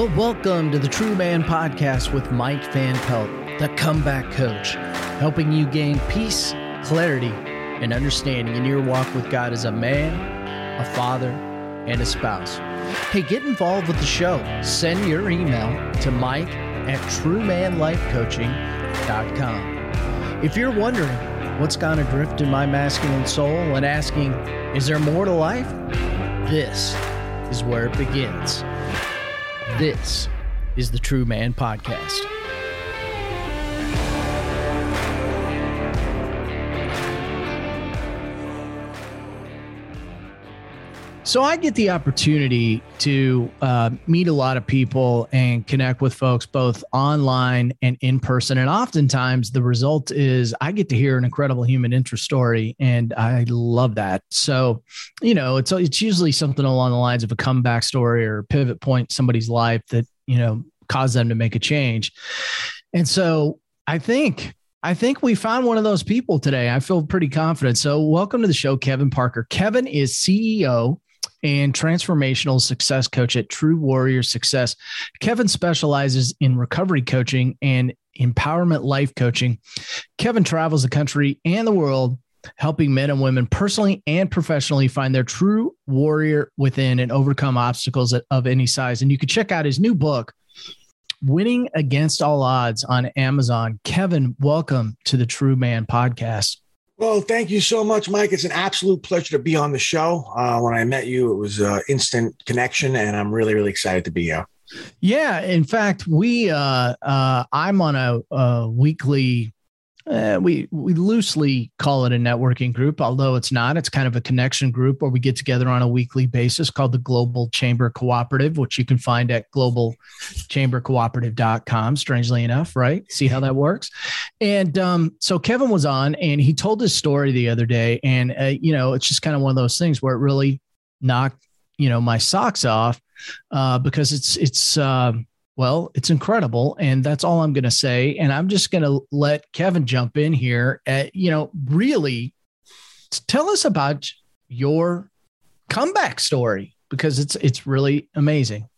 Well, welcome to the True Man Podcast with Mike Van Pelt, the comeback coach, helping you gain peace, clarity, and understanding in your walk with God as a man, a father, and a spouse. Hey, get involved with the show. Send your email to mike at truemanlifecoaching.com. If you're wondering what's gone adrift in my masculine soul and asking, is there more to life? This is where it begins. This is the True Man Podcast. So I get the opportunity to uh, meet a lot of people and connect with folks both online and in person. And oftentimes the result is I get to hear an incredible human interest story, and I love that. So, you know, it's it's usually something along the lines of a comeback story or pivot point in somebody's life that you know caused them to make a change. And so I think I think we found one of those people today. I feel pretty confident. So, welcome to the show, Kevin Parker. Kevin is CEO and transformational success coach at True Warrior Success. Kevin specializes in recovery coaching and empowerment life coaching. Kevin travels the country and the world helping men and women personally and professionally find their true warrior within and overcome obstacles of any size. And you can check out his new book, Winning Against All Odds, on Amazon. Kevin, welcome to the True Man podcast. Well, thank you so much, Mike. It's an absolute pleasure to be on the show. Uh, when I met you, it was an instant connection, and I'm really, really excited to be here. Yeah, in fact, we uh, uh, I'm on a, a weekly uh, we we loosely call it a networking group, although it's not. It's kind of a connection group where we get together on a weekly basis called the Global Chamber Cooperative, which you can find at globalchambercooperative.com. Strangely enough, right? See how that works. And um, so Kevin was on, and he told his story the other day, and uh, you know, it's just kind of one of those things where it really knocked you know my socks off uh, because it's it's. Um, well, it's incredible. And that's all I'm going to say. And I'm just going to let Kevin jump in here. At, you know, really tell us about your comeback story because it's it's really amazing.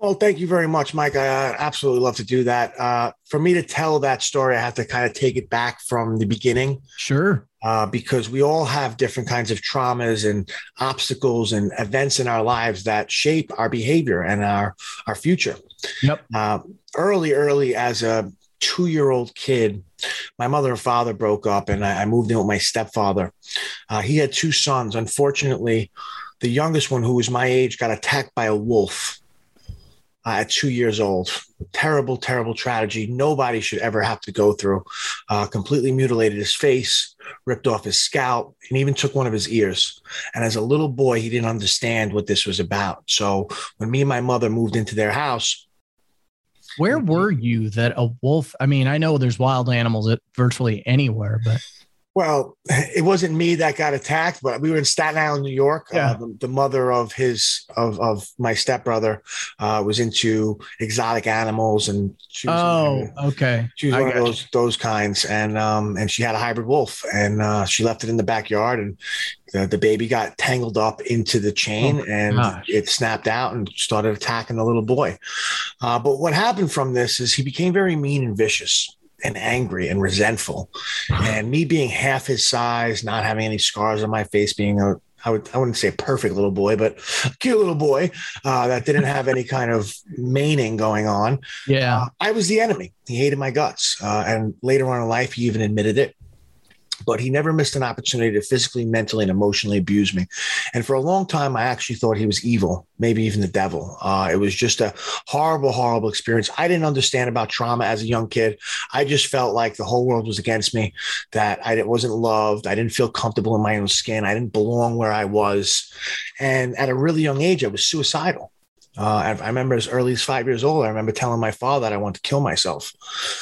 Well, thank you very much, Mike. I absolutely love to do that. Uh, for me to tell that story, I have to kind of take it back from the beginning. Sure uh, because we all have different kinds of traumas and obstacles and events in our lives that shape our behavior and our our future. Yep. Uh, early, early as a two year old kid, my mother and father broke up, and I, I moved in with my stepfather. Uh, he had two sons. Unfortunately, the youngest one, who was my age, got attacked by a wolf uh, at two years old. Terrible, terrible tragedy. Nobody should ever have to go through. Uh, completely mutilated his face, ripped off his scalp, and even took one of his ears. And as a little boy, he didn't understand what this was about. So when me and my mother moved into their house, where mm-hmm. were you that a wolf? I mean, I know there's wild animals at virtually anywhere, but well, it wasn't me that got attacked, but we were in Staten Island, New York. Yeah. Uh, the, the, mother of his of of my stepbrother uh, was into exotic animals, and she was oh, okay, she was I one of those you. those kinds, and um and she had a hybrid wolf, and uh, she left it in the backyard, and the, the baby got tangled up into the chain, oh, and gosh. it snapped out and started attacking the little boy. Uh, but what happened from this is he became very mean and vicious and angry and resentful. And me being half his size, not having any scars on my face, being a I would I wouldn't say perfect little boy, but a cute little boy uh, that didn't have any kind of maning going on. Yeah, uh, I was the enemy. He hated my guts, uh, and later on in life, he even admitted it but he never missed an opportunity to physically, mentally, and emotionally abuse me. And for a long time, I actually thought he was evil, maybe even the devil. Uh, it was just a horrible, horrible experience. I didn't understand about trauma as a young kid. I just felt like the whole world was against me, that I wasn't loved. I didn't feel comfortable in my own skin. I didn't belong where I was. And at a really young age, I was suicidal. Uh, I, remember as early as five years old, I remember telling my father that I wanted to kill myself.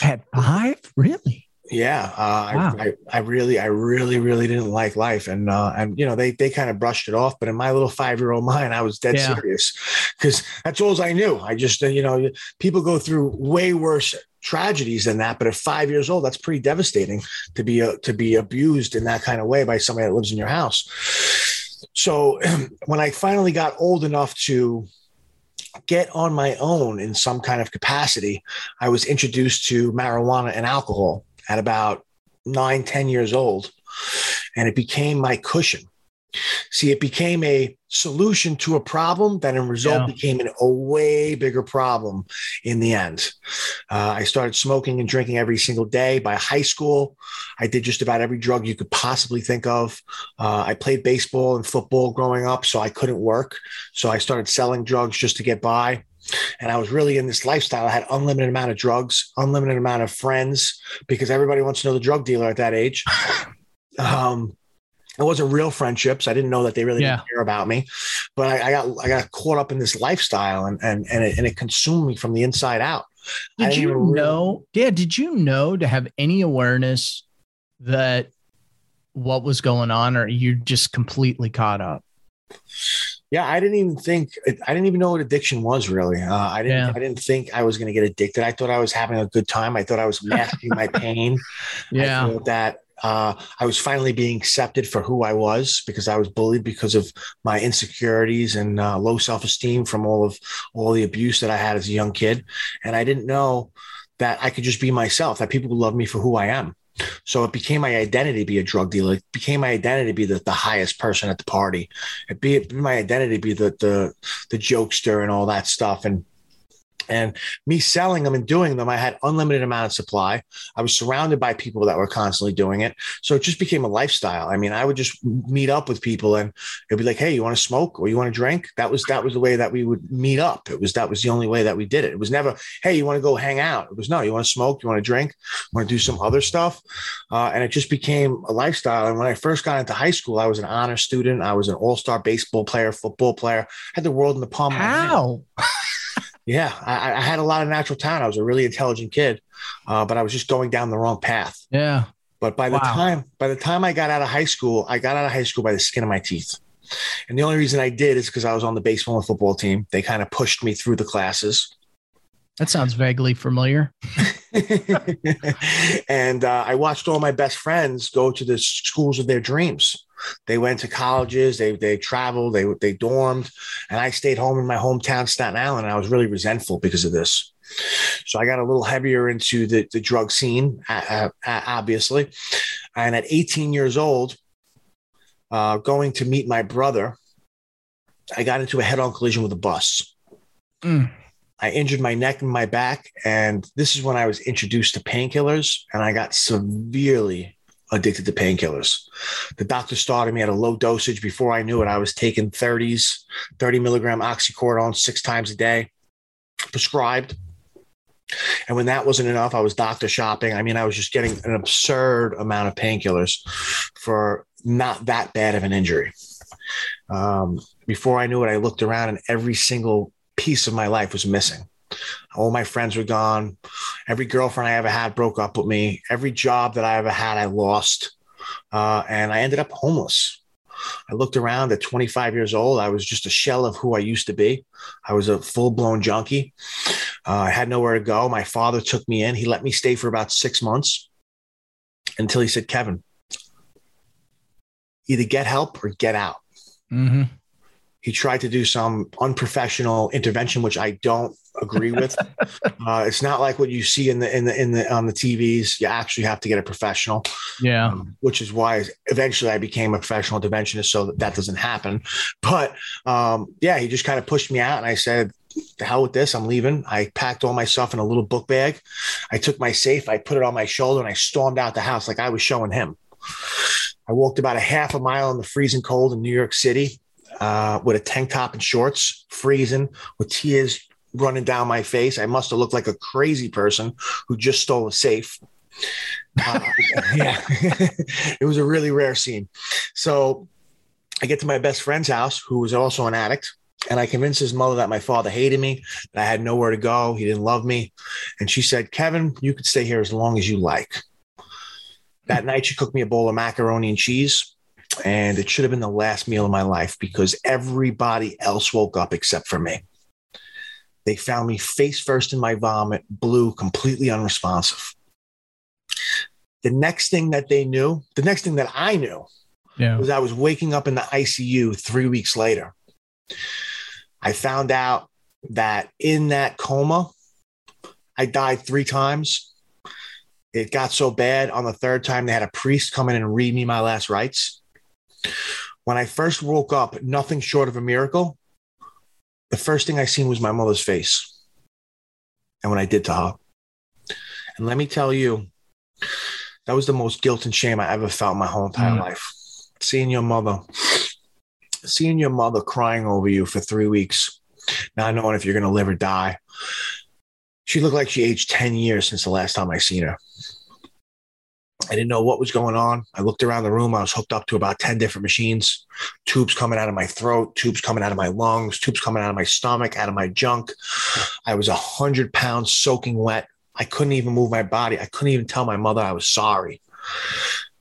At five? Really? Yeah, uh, wow. I, I, I, really, I really, really didn't like life, and uh, and you know they they kind of brushed it off, but in my little five year old mind, I was dead yeah. serious because that's all I knew. I just uh, you know people go through way worse tragedies than that, but at five years old, that's pretty devastating to be uh, to be abused in that kind of way by somebody that lives in your house. So when I finally got old enough to get on my own in some kind of capacity, I was introduced to marijuana and alcohol at about nine, 10 years old. And it became my cushion. See, it became a solution to a problem that in result yeah. became an, a way bigger problem in the end. Uh, I started smoking and drinking every single day. By high school, I did just about every drug you could possibly think of. Uh, I played baseball and football growing up, so I couldn't work. So I started selling drugs just to get by and I was really in this lifestyle. I had unlimited amount of drugs, unlimited amount of friends, because everybody wants to know the drug dealer at that age. Um, it wasn't real friendships. I didn't know that they really yeah. didn't care about me, but I, I, got I got caught up in this lifestyle and and and it, and it consumed me from the inside out. Did you really... know? Yeah, did you know to have any awareness that what was going on, or you just completely caught up? Yeah, I didn't even think I didn't even know what addiction was really. Uh, I didn't. Yeah. I didn't think I was going to get addicted. I thought I was having a good time. I thought I was masking my pain. Yeah, that uh, I was finally being accepted for who I was because I was bullied because of my insecurities and uh, low self esteem from all of all the abuse that I had as a young kid, and I didn't know that I could just be myself. That people would love me for who I am. So it became my identity to be a drug dealer. It became my identity to be the, the highest person at the party. It be, it be my identity to be the the the jokester and all that stuff. And and me selling them and doing them i had unlimited amount of supply. I was surrounded by people that were constantly doing it. So it just became a lifestyle. I mean i would just meet up with people and it'd be like hey you want to smoke or you want to drink? That was that was the way that we would meet up. It was that was the only way that we did it. It was never hey you want to go hang out? It was no you want to smoke you want to drink want to do some other stuff? Uh, and it just became a lifestyle. And when i first got into high school i was an honor student. I was an all-star baseball player football player. Had the world in the palm how yeah, I, I, had a lot of natural talent. I was a really intelligent kid, uh, but I was just going down the wrong path. Yeah. But by the time by the time I got out of high school, I got out of high school by the skin of my teeth. And the only reason I did is because I was on the baseball and football team. They kind of pushed me through the classes. That sounds vaguely familiar. and uh, I watched all my best friends go to the schools of their dreams. They went to colleges, they they traveled, they they dormed, and I stayed home in my hometown, Staten Island. And I was really resentful because of this. So I got a little heavier into the, the drug scene, uh, uh, obviously. And at 18 years old, uh, going to meet my brother, I got into a head on collision with a bus. Mm. I injured my neck and my back. And this is when I was introduced to painkillers and I got severely addicted to painkillers. The doctor started me at a low dosage. Before I knew it, I was taking 30s, 30 milligram oxycodone six times a day, prescribed. And when that wasn't enough, I was doctor shopping. I mean, I was just getting an absurd amount of painkillers for not that bad of an injury. Um, before I knew it, I looked around and every single piece of my life was missing. All my friends were gone. Every girlfriend I ever had broke up with me. Every job that I ever had, I lost. Uh, and I ended up homeless. I looked around at 25 years old. I was just a shell of who I used to be. I was a full blown junkie. Uh, I had nowhere to go. My father took me in. He let me stay for about six months until he said, Kevin, either get help or get out. Mm-hmm. He tried to do some unprofessional intervention, which I don't agree with. uh, it's not like what you see in the in the in the on the TVs. You actually have to get a professional. Yeah, um, which is why eventually I became a professional interventionist, so that that doesn't happen. But um, yeah, he just kind of pushed me out, and I said, the hell with this. I'm leaving. I packed all my stuff in a little book bag. I took my safe, I put it on my shoulder, and I stormed out the house like I was showing him. I walked about a half a mile in the freezing cold in New York City uh, with a tank top and shorts, freezing, with tears running down my face. I must have looked like a crazy person who just stole a safe. Uh, yeah, it was a really rare scene. So I get to my best friend's house, who was also an addict. And I convinced his mother that my father hated me, that I had nowhere to go. He didn't love me. And she said, Kevin, you could stay here as long as you like. That night, she cooked me a bowl of macaroni and cheese and it should have been the last meal of my life because everybody else woke up except for me. They found me face first in my vomit, blue, completely unresponsive. The next thing that they knew, the next thing that I knew, yeah. was I was waking up in the ICU three weeks later. I found out that in that coma, I died three times. It got so bad on the third time, they had a priest come in and read me my last rites. When I first woke up, nothing short of a miracle, the first thing I seen was my mother's face and what I did to her. And let me tell you, that was the most guilt and shame I ever felt in my whole entire mm. life. Seeing your mother, seeing your mother crying over you for three weeks, not knowing if you're going to live or die. She looked like she aged 10 years since the last time I seen her. I didn't know what was going on. I looked around the room. I was hooked up to about 10 different machines, tubes coming out of my throat, tubes coming out of my lungs, tubes coming out of my stomach, out of my junk. I was 100 pounds soaking wet. I couldn't even move my body. I couldn't even tell my mother I was sorry.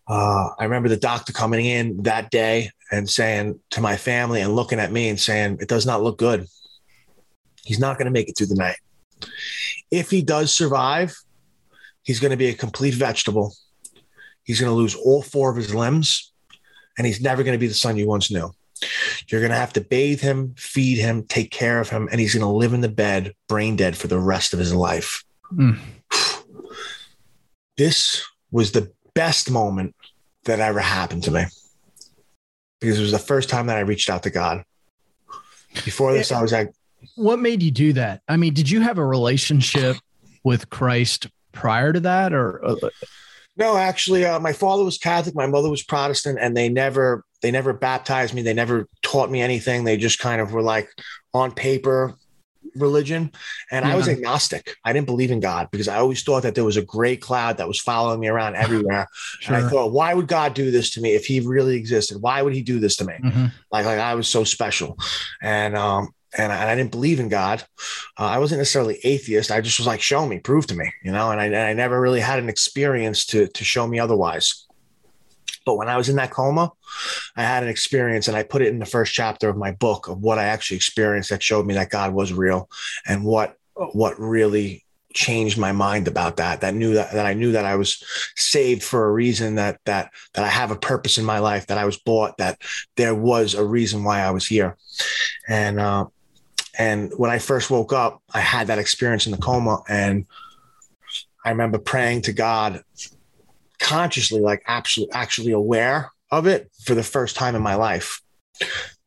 Uh, I remember the doctor coming in that day and saying to my family and looking at me and saying, It does not look good. He's not going to make it through the night. If he does survive, he's going to be a complete vegetable. He's going to lose all four of his limbs, and he's never going to be the son you once knew. You're going to have to bathe him, feed him, take care of him, and he's going to live in the bed, brain dead for the rest of his life. Mm. This was the best moment that ever happened to me because it was the first time that I reached out to God. Before this, I was like, What made you do that? I mean, did you have a relationship with Christ prior to that or? No, actually, uh, my father was Catholic, my mother was Protestant, and they never they never baptized me. They never taught me anything. They just kind of were like on paper religion and i was agnostic i didn't believe in god because i always thought that there was a gray cloud that was following me around everywhere sure. and i thought why would god do this to me if he really existed why would he do this to me mm-hmm. like like i was so special and um and I, didn't believe in God. Uh, I wasn't necessarily atheist. I just was like, show me, prove to me, you know. And I, and I never really had an experience to to show me otherwise. But when I was in that coma, I had an experience and I put it in the first chapter of my book of what I actually experienced that showed me that God was real and what what really changed my mind about that that knew that, that i knew that i was saved for a reason that that that i have a purpose in my life that i was bought that there was a reason why i was here and uh and when i first woke up i had that experience in the coma and i remember praying to god consciously like actually actually aware of it for the first time in my life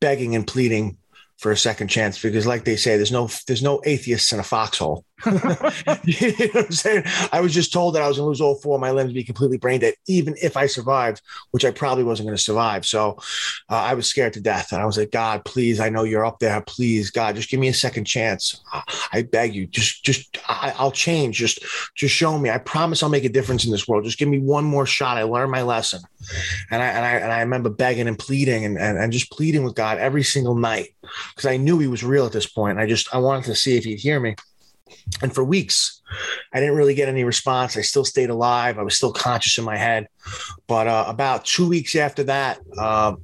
begging and pleading for a second chance because like they say there's no there's no atheists in a foxhole you know what I'm saying? I was just told that I was going to lose all four of my limbs, be completely brain dead, even if I survived, which I probably wasn't going to survive. So uh, I was scared to death. And I was like, God, please, I know you're up there. Please, God, just give me a second chance. I beg you, just, just, I, will change. Just, just show me. I promise I'll make a difference in this world. Just give me one more shot. I learned my lesson. And I, and I, and I remember begging and pleading and, and, and just pleading with God every single night because I knew he was real at this point. I just, I wanted to see if he'd hear me. And for weeks, I didn't really get any response. I still stayed alive. I was still conscious in my head. But uh, about two weeks after that, uh,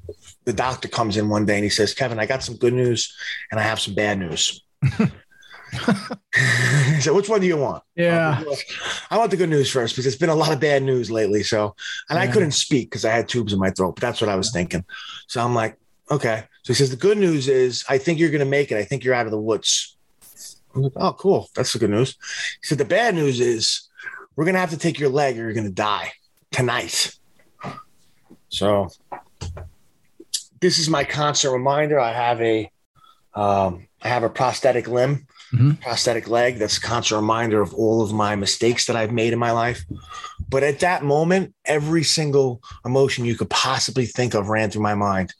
the doctor comes in one day and he says, Kevin, I got some good news and I have some bad news. he said, which one do you want? Yeah. I want the good news first because it's been a lot of bad news lately. So, and yeah. I couldn't speak because I had tubes in my throat, but that's what I was thinking. So I'm like, okay. So he says, the good news is I think you're going to make it. I think you're out of the woods. I'm like, oh, cool. That's the good news. He said, the bad news is we're going to have to take your leg or you're going to die tonight. So this is my constant reminder. I have a, um, I have a prosthetic limb, mm-hmm. prosthetic leg. That's a constant reminder of all of my mistakes that I've made in my life. But at that moment, every single emotion you could possibly think of ran through my mind: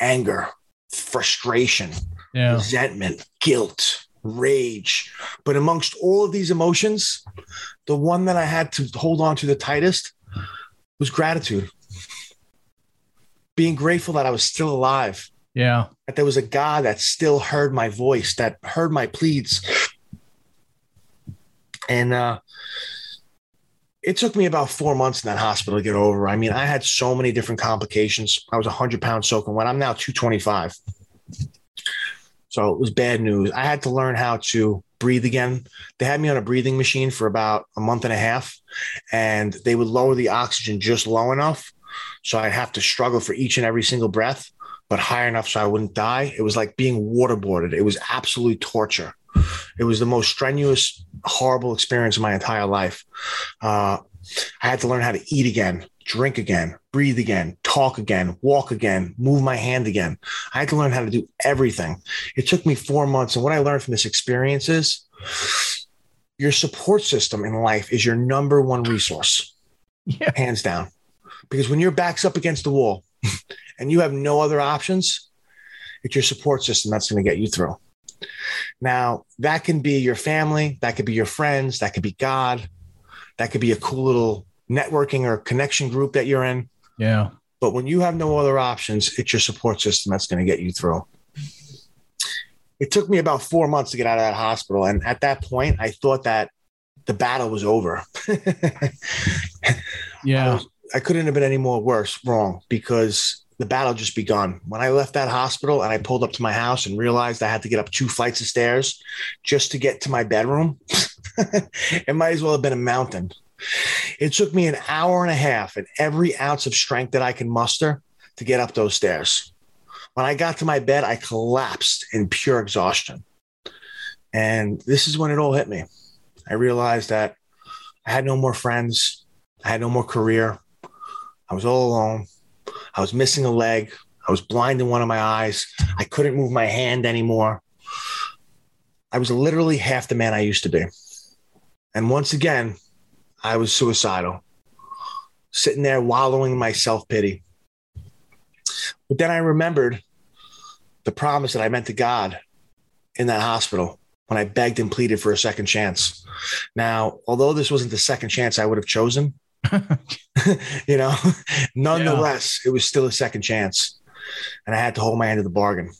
anger, frustration, yeah. resentment, guilt, rage. But amongst all of these emotions, the one that I had to hold on to the tightest was gratitude. Being grateful that I was still alive. Yeah. That there was a God that still heard my voice, that heard my pleads. And uh, it took me about four months in that hospital to get over. I mean, I had so many different complications. I was 100 pounds soaking wet. I'm now 225. So it was bad news. I had to learn how to breathe again. They had me on a breathing machine for about a month and a half, and they would lower the oxygen just low enough. So I'd have to struggle for each and every single breath. but high enough so I wouldn't die. It was like being waterboarded. It was absolute torture. It was the most strenuous, horrible experience of my entire life. Uh, I had to learn how to eat again, drink again, breathe again, talk again, walk again, move my hand again. I had to learn how to do everything. It took me four months. And what I learned from this experience is your support system in life is your number one resource, yeah. hands down. Because when your back's up against the wall and you have no other options, it's your support system that's going to get you through. Now, that can be your family, that could be your friends, that could be God, that could be a cool little networking or connection group that you're in. Yeah. But when you have no other options, it's your support system that's going to get you through. It took me about four months to get out of that hospital. And at that point, I thought that the battle was over. yeah. I, was, I couldn't have been any more worse, wrong, because the battle just begun. When I left that hospital and I pulled up to my house and realized I had to get up two flights of stairs just to get to my bedroom, it might as well have been a mountain. It took me an hour and a half and every ounce of strength that I can muster to get up those stairs. When I got to my bed, I collapsed in pure exhaustion. And this is when it all hit me. I realized that I had no more friends, I had no more career. I was all alone. I was missing a leg. I was blind in one of my eyes. I couldn't move my hand anymore. I was literally half the man I used to be. And once again, I was suicidal, sitting there wallowing in my self pity. But then I remembered the promise that I meant to God in that hospital when I begged and pleaded for a second chance. Now, although this wasn't the second chance I would have chosen, you know, nonetheless, yeah. it was still a second chance. And I had to hold my end of the bargain.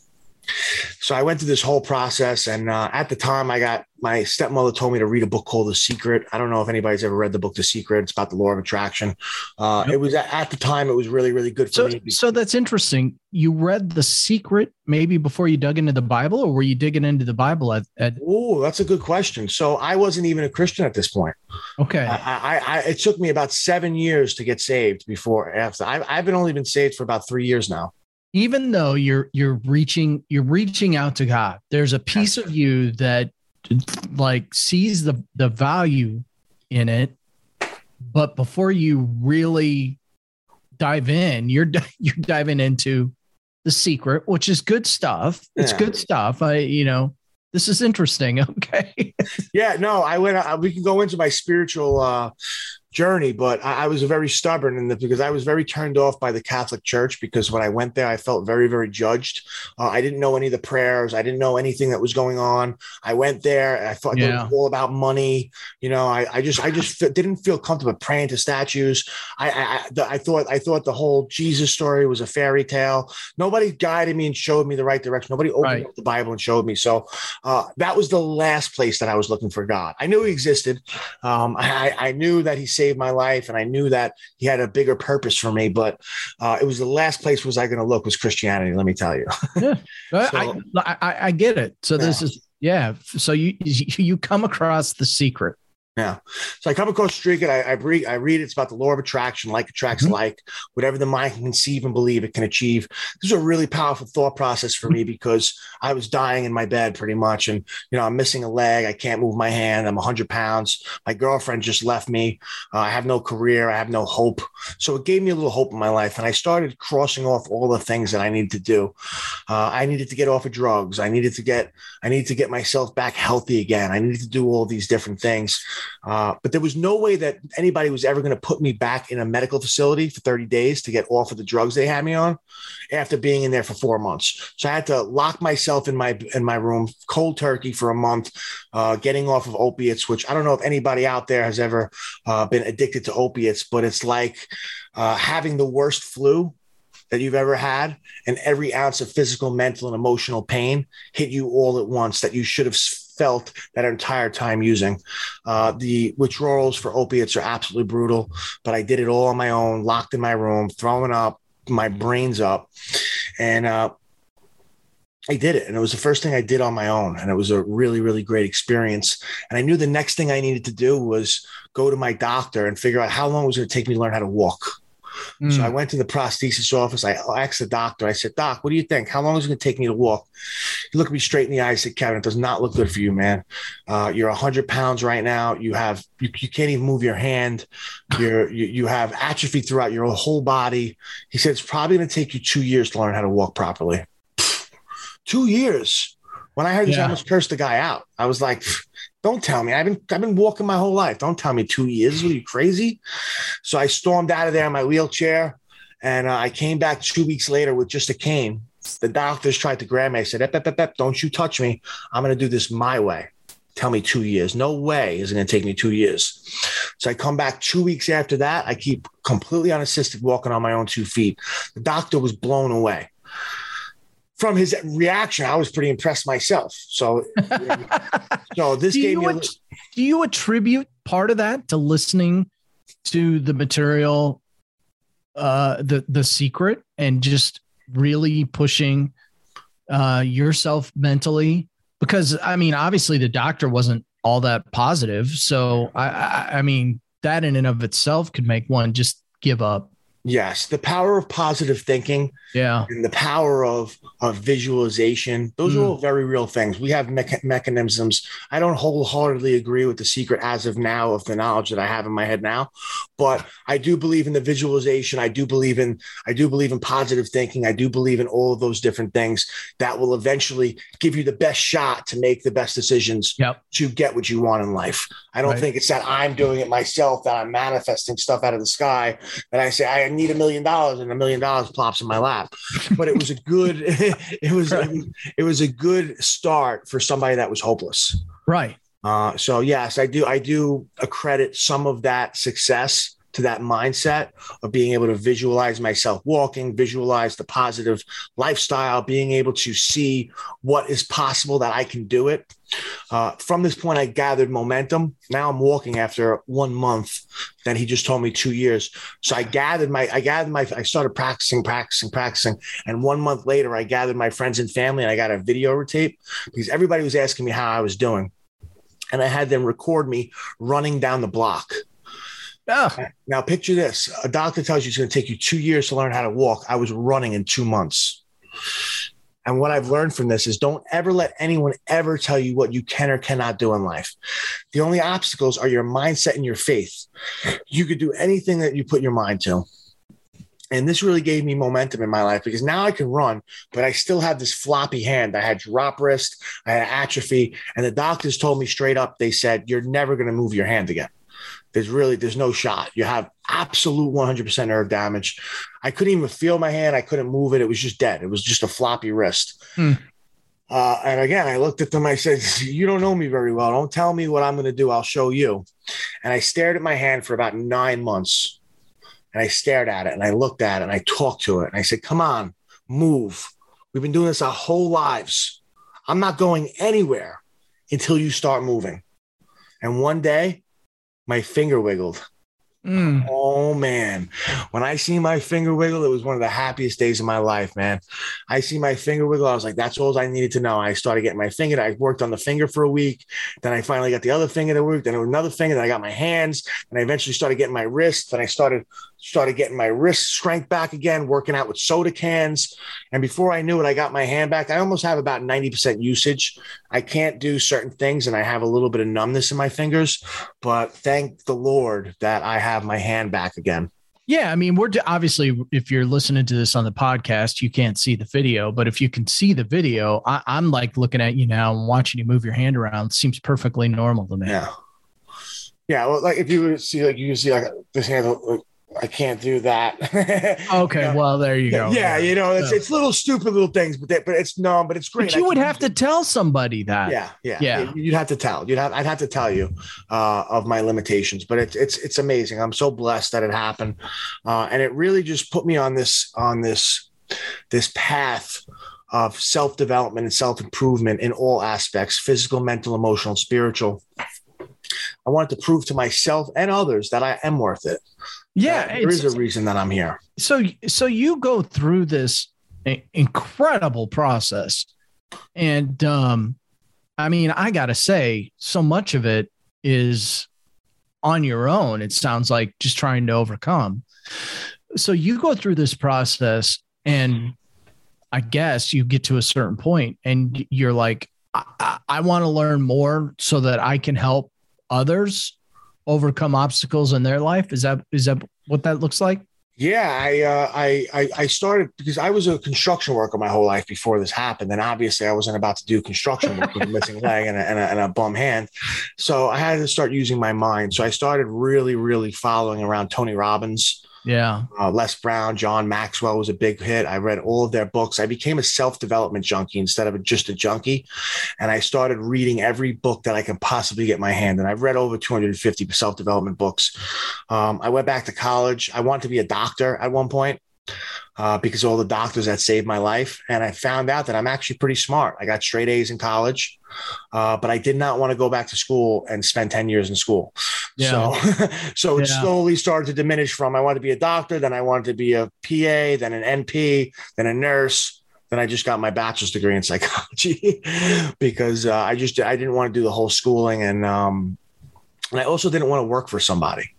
So I went through this whole process, and uh, at the time, I got my stepmother told me to read a book called The Secret. I don't know if anybody's ever read the book The Secret. It's about the law of attraction. Uh, yep. It was at the time, it was really, really good for so, me. So that's interesting. You read The Secret maybe before you dug into the Bible, or were you digging into the Bible at? at- oh, that's a good question. So I wasn't even a Christian at this point. Okay. I, I, I it took me about seven years to get saved before after. I, I've been only been saved for about three years now even though you're you're reaching you're reaching out to God, there's a piece of you that like sees the the value in it, but before you really dive in, you're you're diving into the secret, which is good stuff. It's yeah. good stuff. I you know this is interesting. Okay. yeah. No, I went. Uh, we can go into my spiritual uh, journey, but I, I was very stubborn in that because I was very turned off by the Catholic Church because when I went there, I felt very, very judged. Uh, I didn't know any of the prayers. I didn't know anything that was going on. I went there and I thought yeah. it was all about money. You know, I, I just, I just f- didn't feel comfortable praying to statues. I, I, the, I thought, I thought the whole Jesus story was a fairy tale. Nobody guided me and showed me the right direction. Nobody opened right. up the Bible and showed me. So uh, that was the last place that I was looking for God. I knew He existed. Um, I, I knew that He saved saved my life, and I knew that he had a bigger purpose for me. But uh, it was the last place was I going to look was Christianity. Let me tell you. yeah, so, I, I, I get it. So yeah. this is yeah. So you you come across the secret. Yeah. So I come across Streak I, I read, I read it's about the law of attraction, like attracts mm-hmm. like, whatever the mind can conceive and believe it can achieve. This is a really powerful thought process for me because I was dying in my bed pretty much. And, you know, I'm missing a leg. I can't move my hand. I'm 100 pounds. My girlfriend just left me. Uh, I have no career. I have no hope. So it gave me a little hope in my life. And I started crossing off all the things that I needed to do. Uh, I needed to get off of drugs. I needed to get, I needed to get myself back healthy again. I needed to do all these different things. Uh, but there was no way that anybody was ever going to put me back in a medical facility for 30 days to get off of the drugs they had me on after being in there for four months. So I had to lock myself in my in my room, cold turkey for a month, uh, getting off of opiates. Which I don't know if anybody out there has ever uh, been addicted to opiates, but it's like uh, having the worst flu that you've ever had, and every ounce of physical, mental, and emotional pain hit you all at once that you should have felt that entire time using. Uh, the withdrawals for opiates are absolutely brutal, but I did it all on my own, locked in my room, throwing up, my brains up. And uh, I did it. And it was the first thing I did on my own. And it was a really, really great experience. And I knew the next thing I needed to do was go to my doctor and figure out how long it was going to take me to learn how to walk. Mm. So I went to the prosthesis office. I asked the doctor, I said, Doc, what do you think? How long is it going to take me to walk? He looked me straight in the eyes and said, Kevin, it does not look good for you, man. Uh, you're 100 pounds right now. You have, you, you can't even move your hand. You're, you, you have atrophy throughout your whole body. He said, it's probably going to take you two years to learn how to walk properly. two years. When I heard this, yeah. I almost cursed the guy out. I was like, don't tell me. I've been I've been walking my whole life. Don't tell me two years. Are you crazy? So I stormed out of there in my wheelchair, and uh, I came back two weeks later with just a cane. The doctors tried to grab me. I said, ep, ep, ep, "Don't you touch me. I'm going to do this my way." Tell me two years. No way is it going to take me two years. So I come back two weeks after that. I keep completely unassisted walking on my own two feet. The doctor was blown away from his reaction, I was pretty impressed myself. So, so this do gave me. A, do you attribute part of that to listening to the material, uh, the the secret, and just really pushing uh, yourself mentally? Because I mean, obviously, the doctor wasn't all that positive. So, I, I, I mean, that in and of itself could make one just give up. Yes, the power of positive thinking. Yeah. And the power of of visualization. Those mm. are all very real things. We have mecha- mechanisms. I don't wholeheartedly agree with the secret as of now of the knowledge that I have in my head now, but I do believe in the visualization. I do believe in I do believe in positive thinking. I do believe in all of those different things that will eventually give you the best shot to make the best decisions yep. to get what you want in life. I don't right. think it's that I'm doing it myself that I'm manifesting stuff out of the sky that I say I need a million dollars and a million dollars plops in my lap. But it was a good it was it was a good start for somebody that was hopeless. Right. Uh, so yes, I do I do accredit some of that success to that mindset of being able to visualize myself walking, visualize the positive lifestyle, being able to see what is possible that I can do it. Uh, from this point, I gathered momentum. Now I'm walking after one month. Then he just told me two years. So I gathered my, I gathered my, I started practicing, practicing, practicing. And one month later, I gathered my friends and family and I got a video tape because everybody was asking me how I was doing. And I had them record me running down the block. Now picture this: a doctor tells you it's going to take you two years to learn how to walk. I was running in two months. And what I've learned from this is don't ever let anyone ever tell you what you can or cannot do in life. The only obstacles are your mindset and your faith. You could do anything that you put your mind to. And this really gave me momentum in my life because now I can run, but I still have this floppy hand. I had drop wrist, I had atrophy, and the doctors told me straight up, they said, You're never going to move your hand again there's really there's no shot. You have absolute 100% nerve damage. I couldn't even feel my hand. I couldn't move it. It was just dead. It was just a floppy wrist. Hmm. Uh, and again, I looked at them. I said, "You don't know me very well. Don't tell me what I'm going to do. I'll show you." And I stared at my hand for about nine months, and I stared at it, and I looked at it, and I talked to it, and I said, "Come on, move. We've been doing this our whole lives. I'm not going anywhere until you start moving." And one day, my finger wiggled. Mm. Oh man, when I see my finger wiggle, it was one of the happiest days of my life, man. I see my finger wiggle. I was like, that's all I needed to know. I started getting my finger. I worked on the finger for a week. Then I finally got the other finger to work. Then another finger. Then I got my hands. And I eventually started getting my wrist. Then I started started getting my wrist strength back again, working out with soda cans. And before I knew it, I got my hand back. I almost have about 90% usage. I can't do certain things and I have a little bit of numbness in my fingers, but thank the Lord that I have my hand back again. Yeah, I mean, we're obviously if you're listening to this on the podcast, you can't see the video, but if you can see the video, I, am like looking at you now and watching you move your hand around. It seems perfectly normal to me. Yeah, yeah. Well, like if you see, like you see, like this hand, like, I can't do that. okay, you know? well there you go. Yeah, you know, it's it's little stupid little things, but they, but it's no, but it's great. But you would have to tell somebody that. Yeah, yeah, yeah. You'd have to tell. You'd have. I'd have to tell you uh, of my limitations, but it's it's it's amazing. I'm so blessed that it happened, uh, and it really just put me on this on this this path of self development and self improvement in all aspects: physical, mental, emotional, spiritual. I wanted to prove to myself and others that I am worth it. Yeah, there is a reason that I'm here. So, so you go through this incredible process, and um, I mean, I gotta say, so much of it is on your own. It sounds like just trying to overcome. so you go through this process and I guess you get to a certain point and you're like, I, I, I want to learn more so that I can help others overcome obstacles in their life. Is that is that what that looks like? Yeah, I, uh, I I started because I was a construction worker my whole life before this happened, and obviously I wasn't about to do construction work with a missing leg and a, and, a, and a bum hand, so I had to start using my mind. So I started really, really following around Tony Robbins, yeah. Uh, Les Brown, John Maxwell was a big hit. I read all of their books. I became a self development junkie instead of just a junkie. And I started reading every book that I can possibly get my hand. And I've read over 250 self development books. Um, I went back to college. I wanted to be a doctor at one point uh, because all the doctors that saved my life. And I found out that I'm actually pretty smart. I got straight A's in college, uh, but I did not want to go back to school and spend 10 years in school. Yeah. So, so it yeah. slowly started to diminish from I wanted to be a doctor, then I wanted to be a PA, then an NP, then a nurse. Then I just got my bachelor's degree in psychology because uh, I just I didn't want to do the whole schooling and um, and I also didn't want to work for somebody.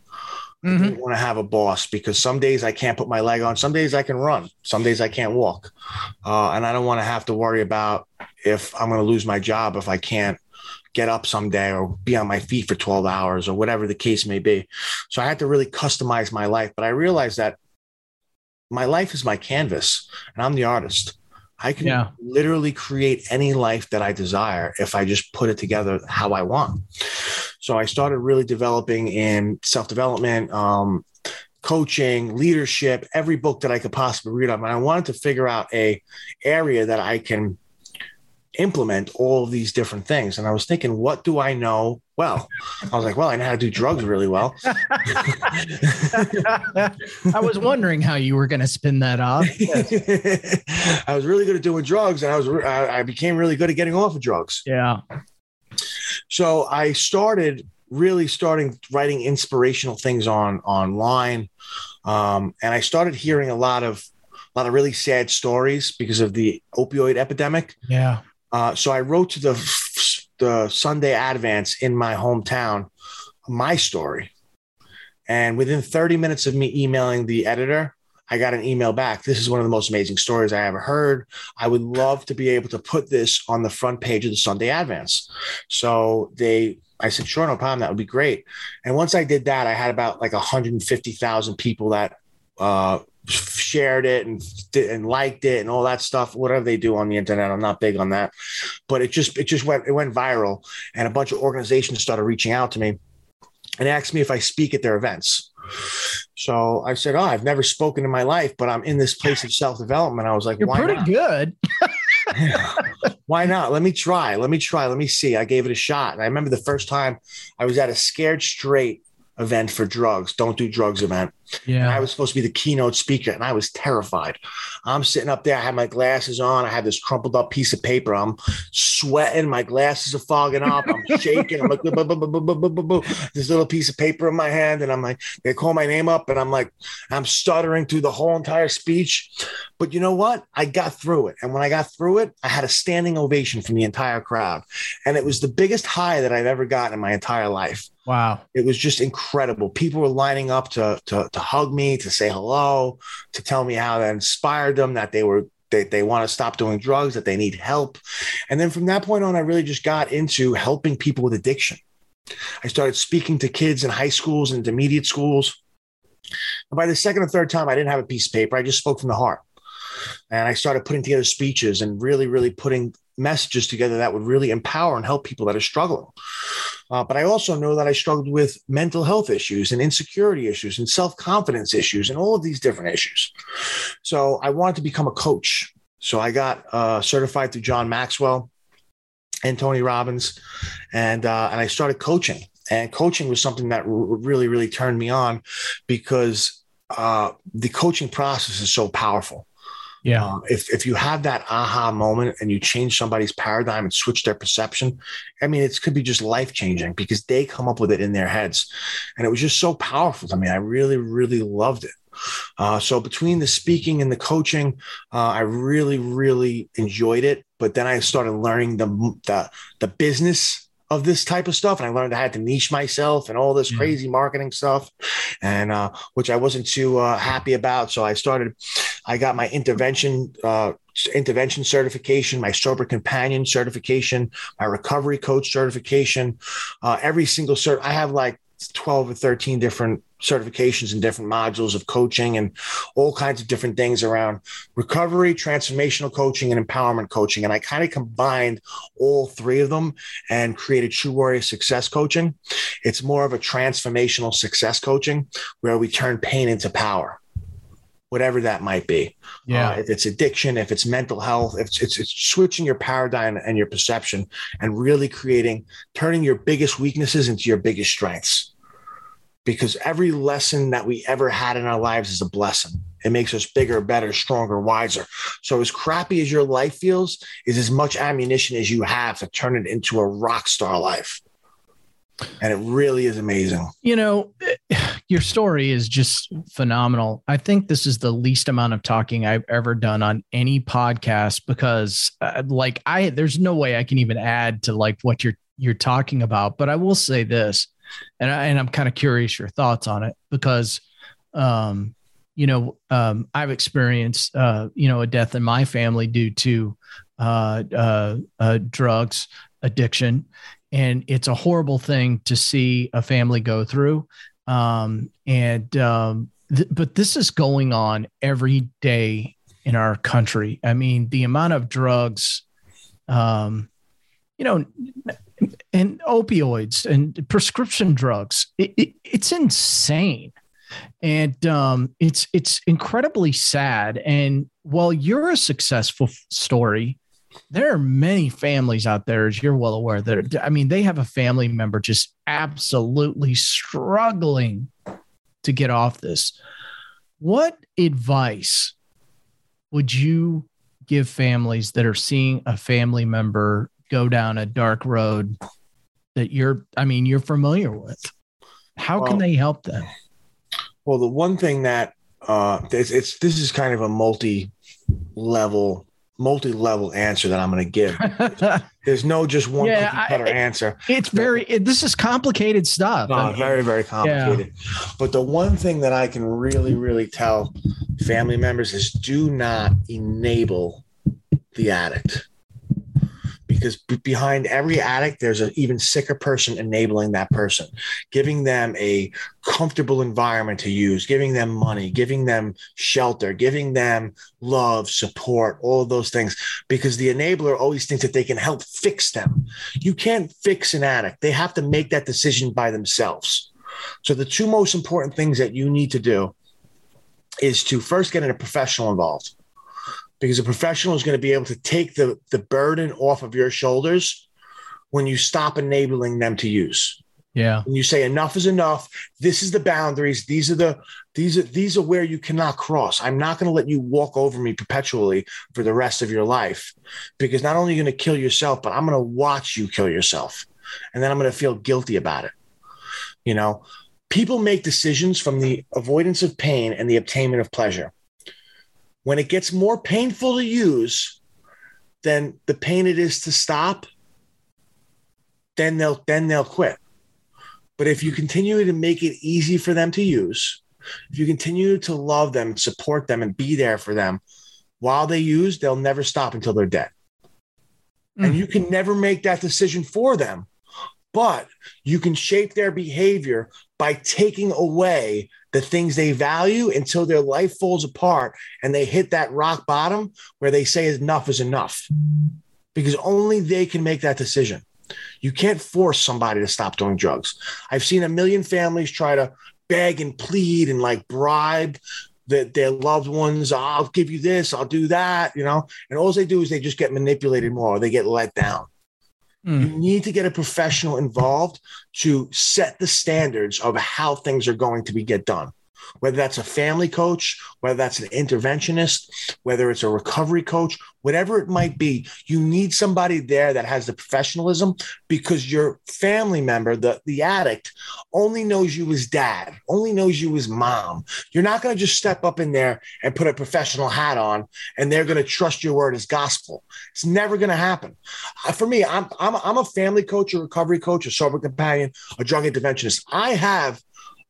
Mm-hmm. I didn't want to have a boss because some days I can't put my leg on, some days I can run, some days I can't walk, uh, and I don't want to have to worry about if I'm going to lose my job if I can't get up someday or be on my feet for 12 hours or whatever the case may be. So I had to really customize my life, but I realized that my life is my canvas and I'm the artist. I can yeah. literally create any life that I desire if I just put it together how I want. So I started really developing in self development, um, coaching, leadership, every book that I could possibly read on. And I wanted to figure out a area that I can implement all of these different things. And I was thinking, what do I know well? I was like, well, I know how to do drugs really well. I was wondering how you were going to spin that off. Yes. I was really good at doing drugs, and I was I became really good at getting off of drugs. Yeah. So I started really starting writing inspirational things on online, um, and I started hearing a lot of a lot of really sad stories because of the opioid epidemic. Yeah. Uh, so I wrote to the the Sunday Advance in my hometown my story, and within 30 minutes of me emailing the editor, I got an email back. This is one of the most amazing stories I ever heard. I would love to be able to put this on the front page of the Sunday Advance. So they I said, sure, no problem. That would be great. And once I did that, I had about like 150,000 people that uh, shared it and and liked it and all that stuff whatever they do on the internet i'm not big on that but it just it just went it went viral and a bunch of organizations started reaching out to me and asked me if i speak at their events so i said oh i've never spoken in my life but i'm in this place of self-development. I was like you're pretty not? good. Why not? Let me try. Let me try. Let me see. I gave it a shot. And i remember the first time i was at a scared straight event for drugs don't do drugs event yeah. And I was supposed to be the keynote speaker and I was terrified. I'm sitting up there. I had my glasses on. I had this crumpled up piece of paper. I'm sweating. My glasses are fogging up. I'm shaking. I'm like, boo, boo, boo, this little piece of paper in my hand. And I'm like, they call my name up and I'm like, I'm stuttering through the whole entire speech. But you know what? I got through it. And when I got through it, I had a standing ovation from the entire crowd. And it was the biggest high that I've ever gotten in my entire life. Wow. It was just incredible. People were lining up to, to, to hug me, to say hello, to tell me how that inspired them, that they were they, they want to stop doing drugs, that they need help. And then from that point on, I really just got into helping people with addiction. I started speaking to kids in high schools and intermediate schools. And by the second or third time, I didn't have a piece of paper. I just spoke from the heart. And I started putting together speeches and really, really putting messages together that would really empower and help people that are struggling. Uh, but I also know that I struggled with mental health issues and insecurity issues and self confidence issues and all of these different issues. So I wanted to become a coach. So I got uh, certified through John Maxwell and Tony Robbins, and uh, and I started coaching. And coaching was something that r- really, really turned me on because uh, the coaching process is so powerful. Yeah. Um, if if you have that aha moment and you change somebody's paradigm and switch their perception, I mean, it could be just life changing because they come up with it in their heads, and it was just so powerful to me. I really, really loved it. Uh, so between the speaking and the coaching, uh, I really, really enjoyed it. But then I started learning the the, the business of this type of stuff. And I learned I had to niche myself and all this Yeah. crazy marketing stuff, and uh, which I wasn't too uh, happy about. So I started, I got my intervention. Uh, intervention certification my sober companion certification my recovery coach certification uh, every single cert i have like 12 or 13 different certifications and different modules of coaching and all kinds of different things around recovery, transformational coaching, and empowerment coaching. And I kind of combined all three of them and created True Warrior Success Coaching. It's more of a transformational success coaching where we turn pain into power. Whatever that might be, Yeah. Uh, if it's addiction, if it's mental health, if it's, it's it's switching your paradigm and your perception, and really creating, turning your biggest weaknesses into your biggest strengths because every lesson that we ever had in our lives is a blessing. It makes us bigger, better, stronger, wiser. So, as crappy as your life feels, is as much ammunition as you have to turn it into a rock star life. And it really is amazing. You know, your story is just phenomenal. I think this is the least amount of talking I've ever done on any podcast because, uh, like, I there's no way I can even add to like what you're you're talking about. But I will say this, and I, and I'm kind of curious your thoughts on it because, um, you know, um, I've experienced, uh, you know, a death in my family due to uh, uh, uh, drugs addiction. And it's a horrible thing to see a family go through. Um, and um, th- but this is going on every day in our country. I mean the amount of drugs um, you know and opioids and prescription drugs. It, it, it's insane. And um, it's it's incredibly sad. And while you're a successful story there are many families out there, as you're well aware, that are, I mean, they have a family member just absolutely struggling to get off this. What advice would you give families that are seeing a family member go down a dark road that you're, I mean, you're familiar with? How can they help them? Well, the one thing that uh, it's, it's this is kind of a multi level multi-level answer that I'm going to give. There's no just one Yeah, cookie cutter I- answer. it's very, it, this is complicated stuff. I mean, very, very complicated. But the one thing that I can really, really tell family members is do not enable the addict. Because b- behind every addict, there's an even sicker person enabling that person, giving them a comfortable environment to use, giving them money, giving them shelter, giving them love, support, all those things. Because the enabler always thinks that they can help fix them. You can't fix an addict, they have to make that decision by themselves. So the two most important things that you need to do is to first get a professional involved because a professional is going to be able to take the, the burden off of your shoulders when you stop enabling them to use. yeah. When you say enough is enough, this is the boundaries. These are the these are these are where you cannot cross. I'm not going to let you walk over me perpetually for the rest of your life because not only are you going to kill yourself, but I'm going to watch you kill yourself. And then I'm going to feel guilty about it. You know, people make decisions from the avoidance of pain and the obtainment of pleasure. When it gets more painful to use than the pain it is to stop, then they'll then they'll quit. But if you continue to make it easy for them to use, if you continue to love them, support them, and be there for them while they use, they'll never stop until they're dead. And Mm. you can never make that decision for them, but you can shape their behavior by taking away the things they value until their life falls apart and they hit that rock bottom where they say enough is enough. Because only they can make that decision. You can't force somebody to stop doing drugs. I've seen a million families try to beg and plead and like bribe that their loved ones, I'll give you this, I'll do that, you know, and all they do is they just get manipulated more, or they get let down. Mm. You need to get a professional involved to set the standards of how things are going to be get done. Whether that's a family coach, whether that's an interventionist, whether it's a recovery coach, whatever it might be, you need somebody there that has the professionalism because your family member, the, the addict, only knows you as dad, only knows you as mom. You're not going to just step up in there and put a professional hat on and they're going to trust your word as gospel. It's never going to happen. Uh, for me, I'm, I'm, I'm a family coach, a recovery coach, a sober companion, a drug interventionist. I have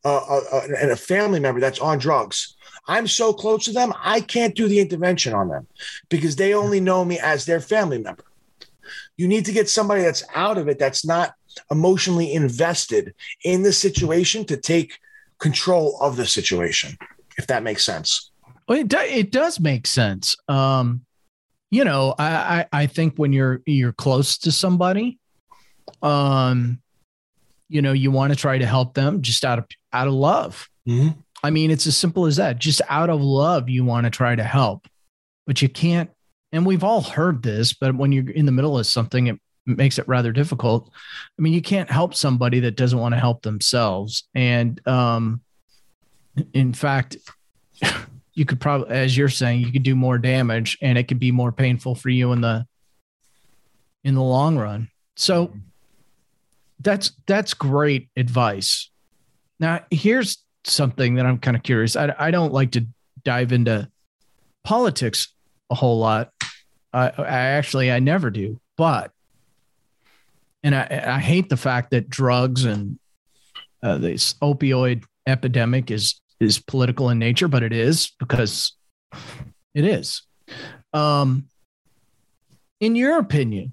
a, a, a family member that's on drugs. I'm so close to them, I can't do the intervention on them because they only know me as their family member. You need to get somebody that's out of it, that's not emotionally invested in the situation to take control of the situation, if that makes sense. Well, it, do, it does make sense. Um, you know, I, I, I think when you're you're close to somebody, um, you know, you want to try to help them just out of out of love. Mm-hmm. I mean, it's as simple as that. Just out of love, you want to try to help, but you can't. And we've all heard this, but when you're in the middle of something, it makes it rather difficult. I mean, you can't help somebody that doesn't want to help themselves. And um, in fact, you could probably, as you're saying, you could do more damage, and it could be more painful for you in the in the long run. So that's that's great advice. Now, here's something that I'm kind of curious. I, I don't like to dive into politics a whole lot. I, I actually I never do, but and I, I hate the fact that drugs and uh, this opioid epidemic is is political in nature, but it is because it is. Um, in your opinion,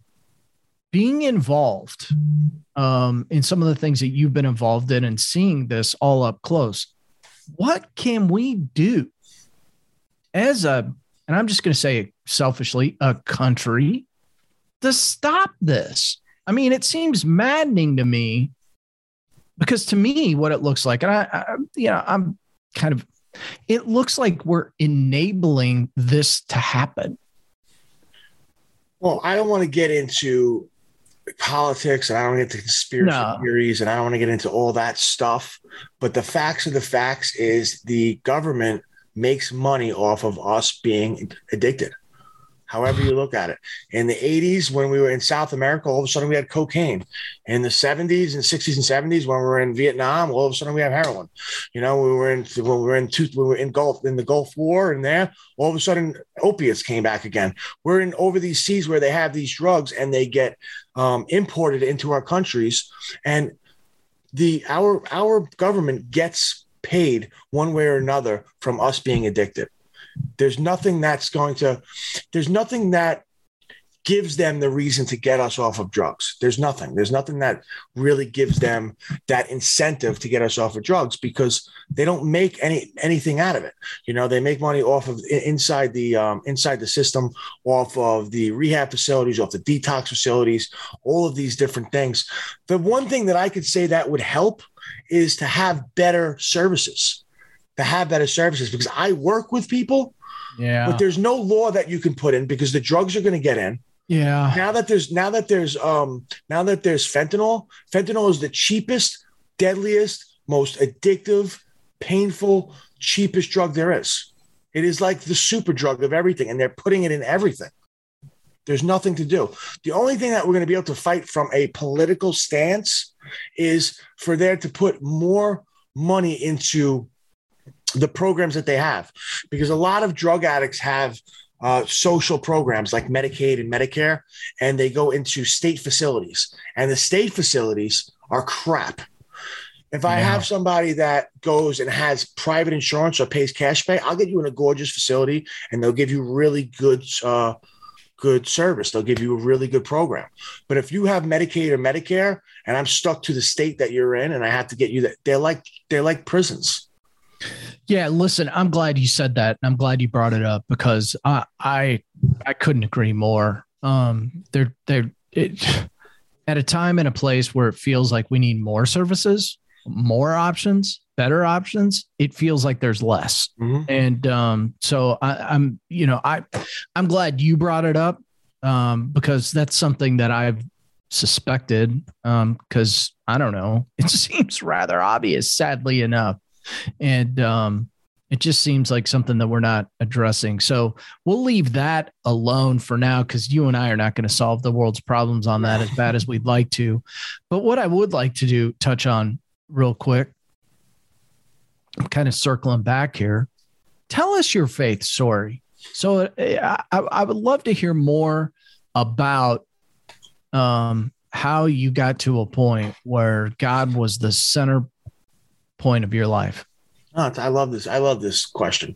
being involved um, in some of the things that you've been involved in and seeing this all up close, what can we do as a, and I'm just going to say selfishly, a country to stop this? I mean, it seems maddening to me because to me, what it looks like, and I, I you know, I'm kind of, it looks like we're enabling this to happen. Well, I don't want to get into politics and I don't get into conspiracy no. theories and I don't want to get into all that stuff. But the facts of the facts is the government makes money off of us being addicted however you look at it. In the 80s, when we were in South America, all of a sudden we had cocaine. In the 70s and 60s and 70s, when we were in Vietnam, all of a sudden we have heroin. You know, we were in when we were in two, we were in Gulf in the Gulf War, and there all of a sudden opiates came back again. We're in over these seas where they have these drugs and they get um, imported into our countries, and the our our government gets paid one way or another from us being addicted. There's nothing that's going to, there's nothing that gives them the reason to get us off of drugs. There's nothing. There's nothing that really gives them that incentive to get us off of drugs because they don't make any anything out of it. You know, they make money off of inside the um, inside the system, off of the rehab facilities, off the detox facilities, all of these different things. The one thing that I could say that would help is to have better services to have better services because I work with people. Yeah. But there's no law that you can put in because the drugs are going to get in. Yeah. Now that there's now that there's um now that there's fentanyl, fentanyl is the cheapest, deadliest, most addictive, painful, cheapest drug there is. It is like the super drug of everything, and they're putting it in everything. There's nothing to do. The only thing that we're going to be able to fight from a political stance is for there to put more money into the programs that they have because a lot of drug addicts have uh, social programs like Medicaid and Medicare, and they go into state facilities, and the state facilities are crap. If I yeah. have somebody that goes and has private insurance or pays cash pay, I'll get you in a gorgeous facility, and they'll give you really good, uh, good service. They'll give you a really good program. But if you have Medicaid or Medicare, and I'm stuck to the state that you're in, and I have to get you that, they're like they're like prisons. Yeah, listen, I'm glad you said that. I'm glad you brought it up because I I I couldn't agree more. Um they're they're it, at a time and a place where it feels like we need more services, more options, better options, it feels like there's less. Mm-hmm. And um so I, I'm you know, I I'm glad you brought it up um because that's something that I've suspected um because I don't know, it seems rather obvious sadly enough and um, it just seems like something that we're not addressing. So we'll leave that alone for now because you and I are not going to solve the world's problems on that as bad as we'd like to. But what I would like to do, touch on real quick, I'm kind of circling back here. Tell us your faith story. So I, I would love to hear more about um, how you got to a point where God was the center point of your life. Oh, I love this. I love this question.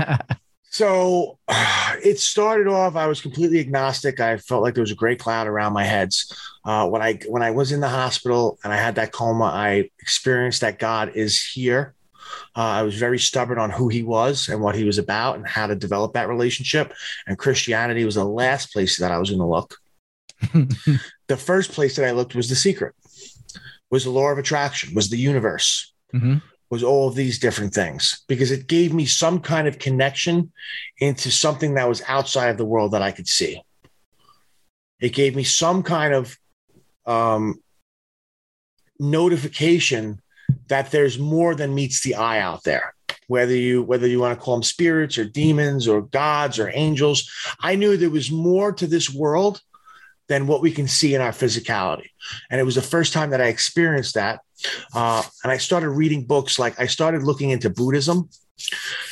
so it started off. I was completely agnostic. I felt like there was a great cloud around my heads. Uh, when I when I was in the hospital and I had that coma, I experienced that God is here. Uh, I was very stubborn on who he was and what he was about and how to develop that relationship. And Christianity was the last place that I was going to look. the first place that I looked was the secret, was the law of attraction, was the universe. Mm-hmm was all of these different things because it gave me some kind of connection into something that was outside of the world that I could see. It gave me some kind of um, notification that there's more than meets the eye out there. Whether you whether you want to call them spirits or demons or gods or angels, I knew there was more to this world than what we can see in our physicality. And it was the first time that I experienced that. Uh, and I started reading books like I started looking into Buddhism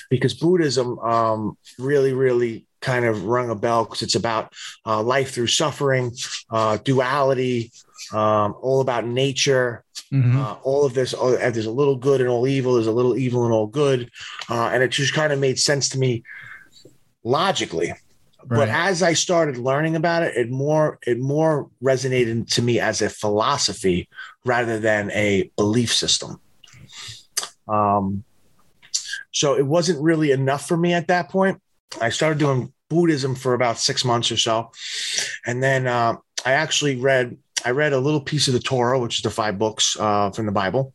because Buddhism um, really, really kind of rung a bell because it's about uh, life through suffering, uh, duality, um, all about nature, mm-hmm. uh, all of this. Oh, there's a little good and all evil. There's a little evil and all good, uh, and it just kind of made sense to me logically. Right. But as I started learning about it, it more it more resonated to me as a philosophy rather than a belief system. Um, so it wasn't really enough for me at that point. I started doing Buddhism for about six months or so, and then uh, I actually read I read a little piece of the Torah, which is the five books uh, from the Bible.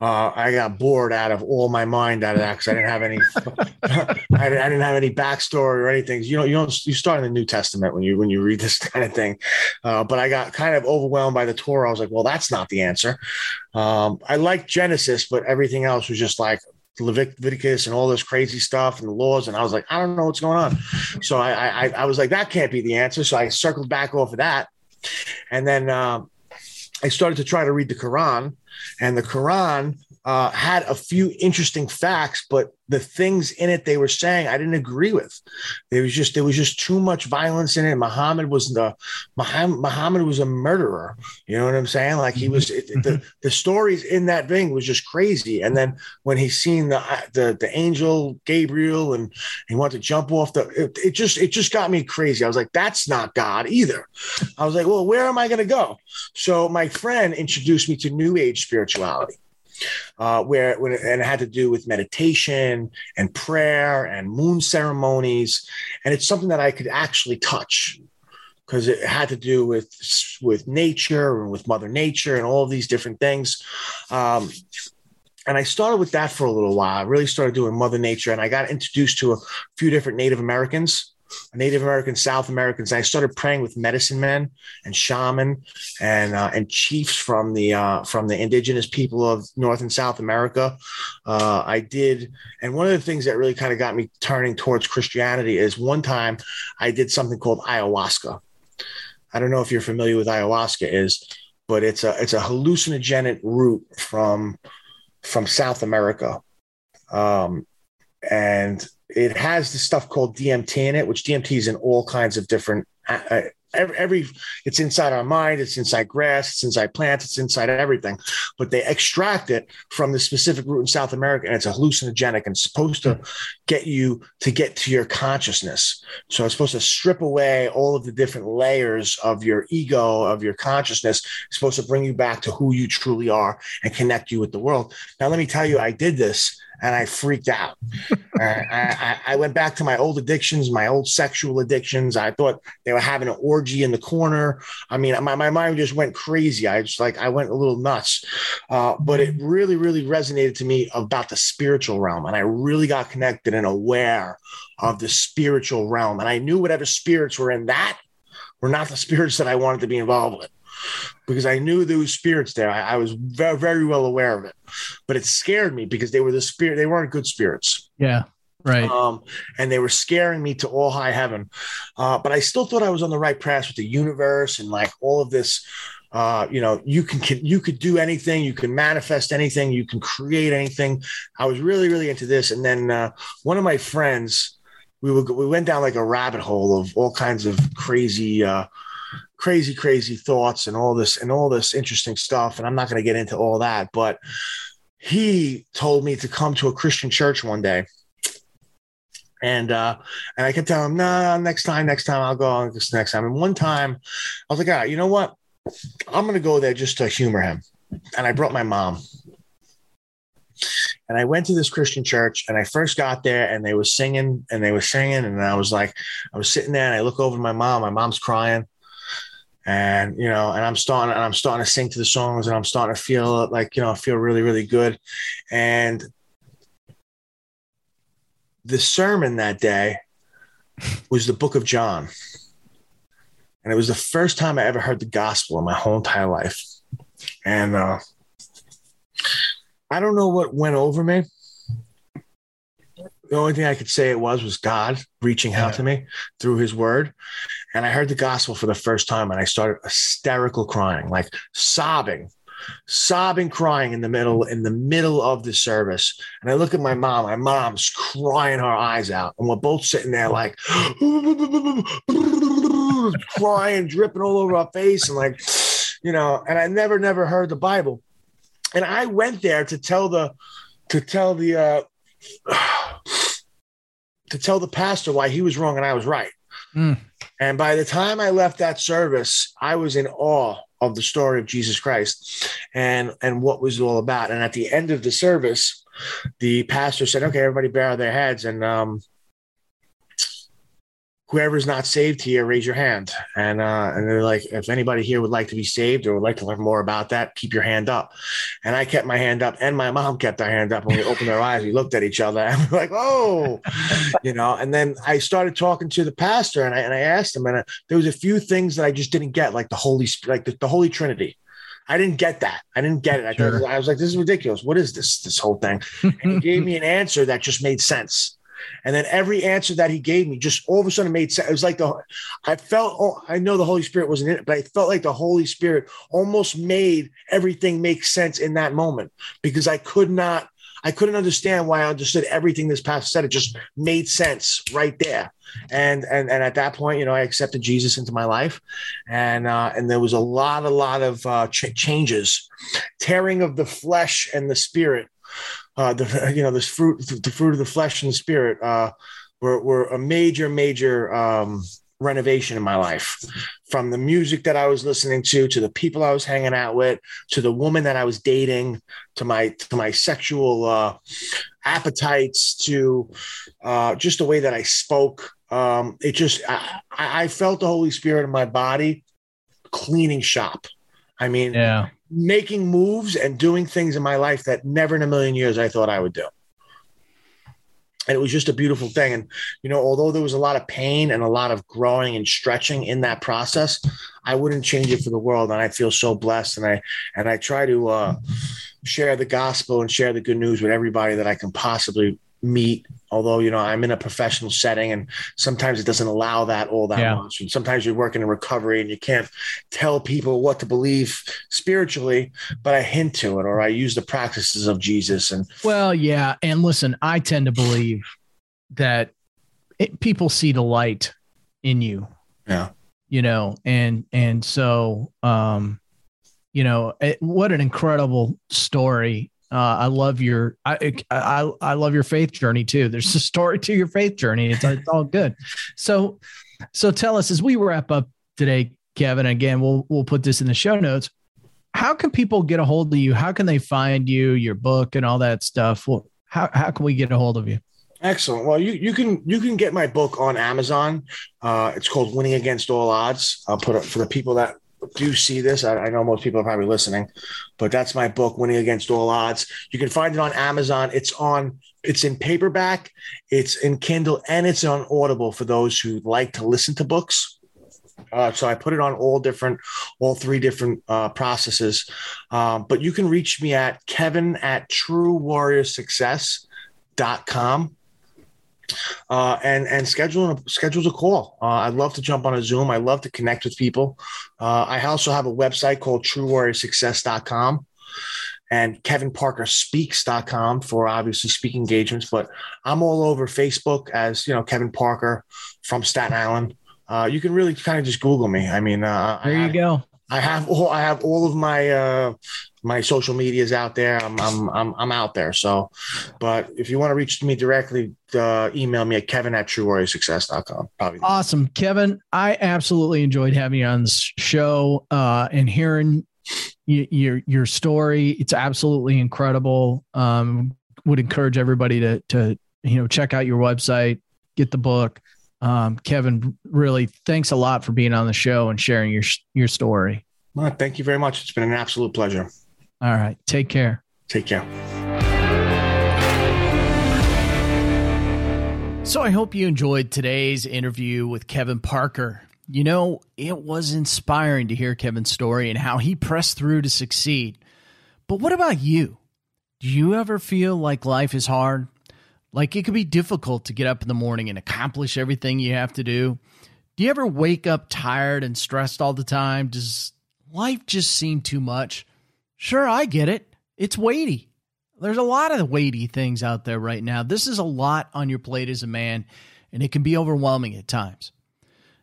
Uh, I got bored out of all my mind out of that because I didn't have any, I, didn't have any backstory or anything. You know, you don't you start in the New Testament when you when you read this kind of thing. Uh, but I got kind of overwhelmed by the Torah. I was like, well, that's not the answer. Um, I liked Genesis, but everything else was just like Leviticus and all this crazy stuff and the laws. And I was like, I don't know what's going on. So I, I, I was like, that can't be the answer. So I circled back off of that and then uh, I started to try to read the Quran, and the Quran uh, had a few interesting facts, but the things in it they were saying I didn't agree with. There was just there was just too much violence in it. Muhammad was the Muhammad, Muhammad was a murderer. You know what I'm saying? Like he was the mm-hmm. the stories in that thing was just crazy. And then when he seen the the the angel Gabriel and he wanted to jump off the it, it just it just got me crazy. I was like, that's not God either. I was like, well, where am I going to go? So my friend introduced me to New Age spirituality uh, where and it had to do with meditation and prayer and moon ceremonies, and it's something that I could actually touch because it had to do with with nature and with Mother Nature and all these different things. Um, and I started with that for a little while. I really started doing Mother Nature, and I got introduced to a few different Native Americans Native Americans, South Americans. I started praying with medicine men and shaman and uh, and chiefs from the uh, from the indigenous people of North and South America. Uh, I did, and one of the things that really kind of got me turning towards Christianity is one time I did something called ayahuasca. I don't know if you're familiar with ayahuasca is, but it's a it's a hallucinogenic root from from South America. Um, and it has the stuff called DMT in it, which DMT is in all kinds of different. Uh, uh, every, every, it's inside our mind, it's inside grass, it's inside plants, it's inside everything. But they extract it from the specific root in South America, and it's a hallucinogenic and supposed to get you to get to your consciousness. So it's supposed to strip away all of the different layers of your ego, of your consciousness. It's supposed to bring you back to who you truly are and connect you with the world. Now, let me tell you, I did this and I freaked out. uh, I, I, went back to my old addictions, my old sexual addictions. I thought they were having an orgy in the corner. I mean, my, my mind just went crazy. I just like, I went a little nuts. Uh, but it really, really resonated to me about the spiritual realm. And I really got connected and aware of the spiritual realm. And I knew whatever spirits were in that were not the spirits that I wanted to be involved with. Because I knew there was spirits there. I, I was very, very well aware of it, but it scared me because they were the spirit. They weren't good spirits. Yeah. Right. Um, and they were scaring me to all high heaven. Uh, but I still thought I was on the right path with the universe and like all of this. Uh, you know, you can, can you could do anything, you can manifest anything, you can create anything. I was really, really into this. And then uh, one of my friends, we were, we went down like a rabbit hole of all kinds of crazy, uh, crazy, crazy thoughts and all this and all this interesting stuff. And I'm not going to get into all that, but he told me to come to a Christian church one day and uh, and I kept telling him, nah, next time, next time I'll go this next time. And one time I was like, right, you know what? I'm gonna go there just to humor him. And I brought my mom. And I went to this Christian church and I first got there and they were singing and they were singing. And I was like, I was sitting there and I look over to my mom, my mom's crying. And you know, and I'm starting and I'm starting to sing to the songs and I'm starting to feel like, you know, I feel really, really good. And the sermon that day was the book of John. And it was the first time I ever heard the gospel in my whole entire life. And uh, I don't know what went over me. The only thing I could say it was was God reaching out yeah. to me through his word. And I heard the gospel for the first time and I started hysterical crying, like sobbing sobbing, crying in the middle in the middle of the service. And I look at my mom. My mom's crying her eyes out, and we're both sitting there like crying, dripping all over our face, and like you know. And I never, never heard the Bible. And I went there to tell the to tell the uh, to tell the pastor why he was wrong and I was right. Mm. And by the time I left that service, I was in awe of the story of Jesus Christ and and what was it all about. And at the end of the service, the pastor said, "Okay, everybody bow their heads and um, whoever's not saved here, raise your hand. And uh, and they're like, if anybody here would like to be saved or would like to learn more about that, keep your hand up. And I kept my hand up, and my mom kept her hand up. And we opened our eyes, we looked at each other, and we're like, oh, you know. And then I started talking to the pastor, and I and I asked him, and I, there was a few things that I just didn't get, like the Holy Spirit, like the, the Holy Trinity. I didn't get that. I didn't get it. I, sure. thought, I was like, this is ridiculous. What is this? This whole thing. And he gave me an answer that just made sense. And then every answer that he gave me just all of a sudden made sense. It was like the, I felt, oh, I know the Holy Spirit wasn't in it, but I felt like the Holy Spirit almost made everything make sense in that moment because I could not, I couldn't understand why I understood everything this pastor said. It just made sense right there. And and and at that point, you know, I accepted Jesus into my life, and uh, and there was a lot, a lot of uh, ch- changes, tearing of the flesh and the spirit uh, the you know this fruit, the fruit of the flesh and the spirit, uh, were were a major, major um, renovation in my life. From the music that I was listening to, to the people I was hanging out with, to the woman that I was dating, to my to my sexual uh, appetites, to uh, just the way that I spoke. Um, it just I, I felt the Holy Spirit in my body cleaning shop. I mean, yeah making moves and doing things in my life that never in a million years I thought I would do. And it was just a beautiful thing. And, you know, although there was a lot of pain and a lot of growing and stretching in that process, I wouldn't change it for the world. And I feel so blessed. And I, and I try to uh, share the gospel and share the good news with everybody that I can possibly meet although you know i'm in a professional setting and sometimes it doesn't allow that all that yeah. much. And sometimes you're working in recovery and you can't tell people what to believe spiritually but i hint to it or i use the practices of jesus and well yeah. And listen i tend to believe that it, people see the light in you. Yeah. You know and and so um you know it, what an incredible story uh, I love your I, I I love your faith journey too. There's a story to your faith journey. It's, it's all good. So so tell us as we wrap up today, Kevin. Again, we'll we'll put this in the show notes. How can people get a hold of you? How can they find you, your book, and all that stuff? Well, how how can we get a hold of you? Excellent. Well, you, you can you can get my book on Amazon. Uh, it's called Winning Against All Odds. I'll put it for the people that do see this. I, I, know most people are probably listening, but that's my book, Winning Against All Odds. You can find it on Amazon. It's on, it's in paperback, it's in Kindle, and it's on Audible for those who like to listen to books. Uh, so I put it on all different, all three different uh, processes. Um, but you can reach me at kevin at truewarriorsuccess.com. Uh, and and schedule a, schedules a call. Uh, I'd love to jump on a Zoom. I love to connect with people. Uh, I also have a website called truewarriorsuccess.com and kevinparkerspeaks.com for obviously speaking engagements. But I'm all over Facebook as, you know, Kevin Parker from Staten Island. Uh, you can really kind of just Google me. I mean, uh, there you I, go. I have all I have all of my uh, my social media is out there. I'm I'm I'm I'm out there. So, but if you want to reach me directly, uh, email me at kevin at true truewarriorsuccess.com. Probably awesome, Kevin. I absolutely enjoyed having you on the show uh, and hearing your your story. It's absolutely incredible. Um, would encourage everybody to to you know check out your website, get the book. Um, Kevin, really, thanks a lot for being on the show and sharing your your story. Well, thank you very much. It's been an absolute pleasure. All right, take care. Take care. So I hope you enjoyed today's interview with Kevin Parker. You know, it was inspiring to hear Kevin's story and how he pressed through to succeed. But what about you? Do you ever feel like life is hard? Like it could be difficult to get up in the morning and accomplish everything you have to do. Do you ever wake up tired and stressed all the time? Does life just seem too much? Sure, I get it. It's weighty. There's a lot of weighty things out there right now. This is a lot on your plate as a man, and it can be overwhelming at times.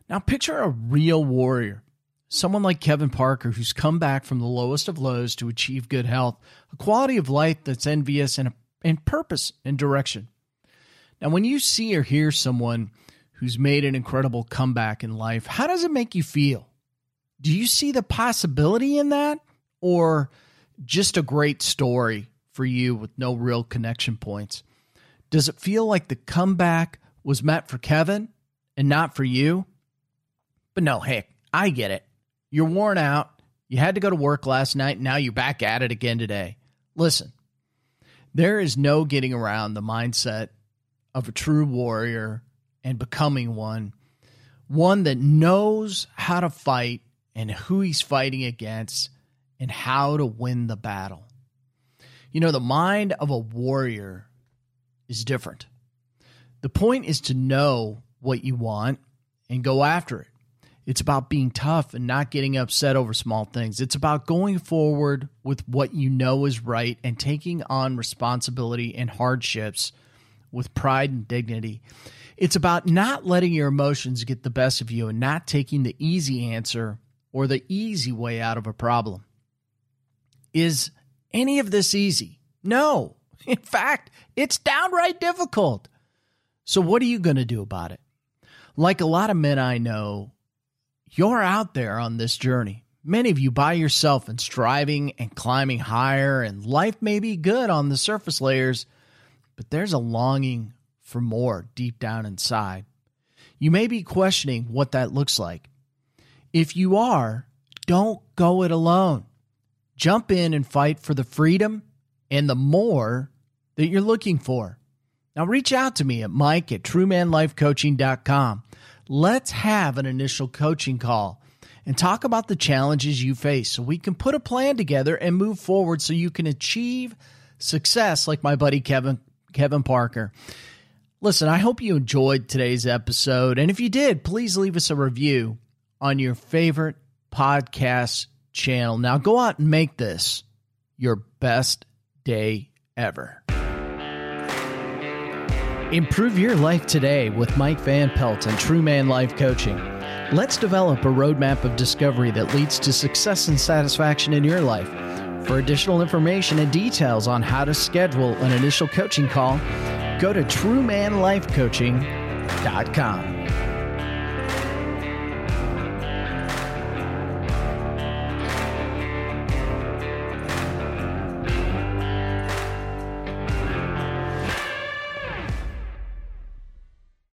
Now, picture a real warrior, someone like Kevin Parker, who's come back from the lowest of lows to achieve good health, a quality of life that's envious, and, a, and purpose and direction. Now, when you see or hear someone who's made an incredible comeback in life, how does it make you feel? Do you see the possibility in that or just a great story for you with no real connection points? Does it feel like the comeback was meant for Kevin and not for you? But no, heck, I get it. You're worn out. You had to go to work last night. Now you're back at it again today. Listen, there is no getting around the mindset of a true warrior and becoming one, one that knows how to fight and who he's fighting against and how to win the battle. You know, the mind of a warrior is different. The point is to know what you want and go after it. It's about being tough and not getting upset over small things. It's about going forward with what you know is right and taking on responsibility and hardships with pride and dignity. It's about not letting your emotions get the best of you and not taking the easy answer or the easy way out of a problem. Is any of this easy? No. In fact, it's downright difficult. So, what are you going to do about it? Like a lot of men I know, you're out there on this journey. Many of you by yourself and striving and climbing higher, and life may be good on the surface layers, but there's a longing for more deep down inside. You may be questioning what that looks like. If you are, don't go it alone. Jump in and fight for the freedom and the more that you're looking for. Now, reach out to me at mike at truemanlifecoaching.com. Let's have an initial coaching call and talk about the challenges you face so we can put a plan together and move forward so you can achieve success like my buddy Kevin Kevin Parker. Listen, I hope you enjoyed today's episode. And if you did, please leave us a review on your favorite podcast channel. Now go out and make this your best day ever. Improve your life today with Mike Van Pelt and True Man Life Coaching. Let's develop a roadmap of discovery that leads to success and satisfaction in your life. For additional information and details on how to schedule an initial coaching call, go to truemanlifecoaching.com.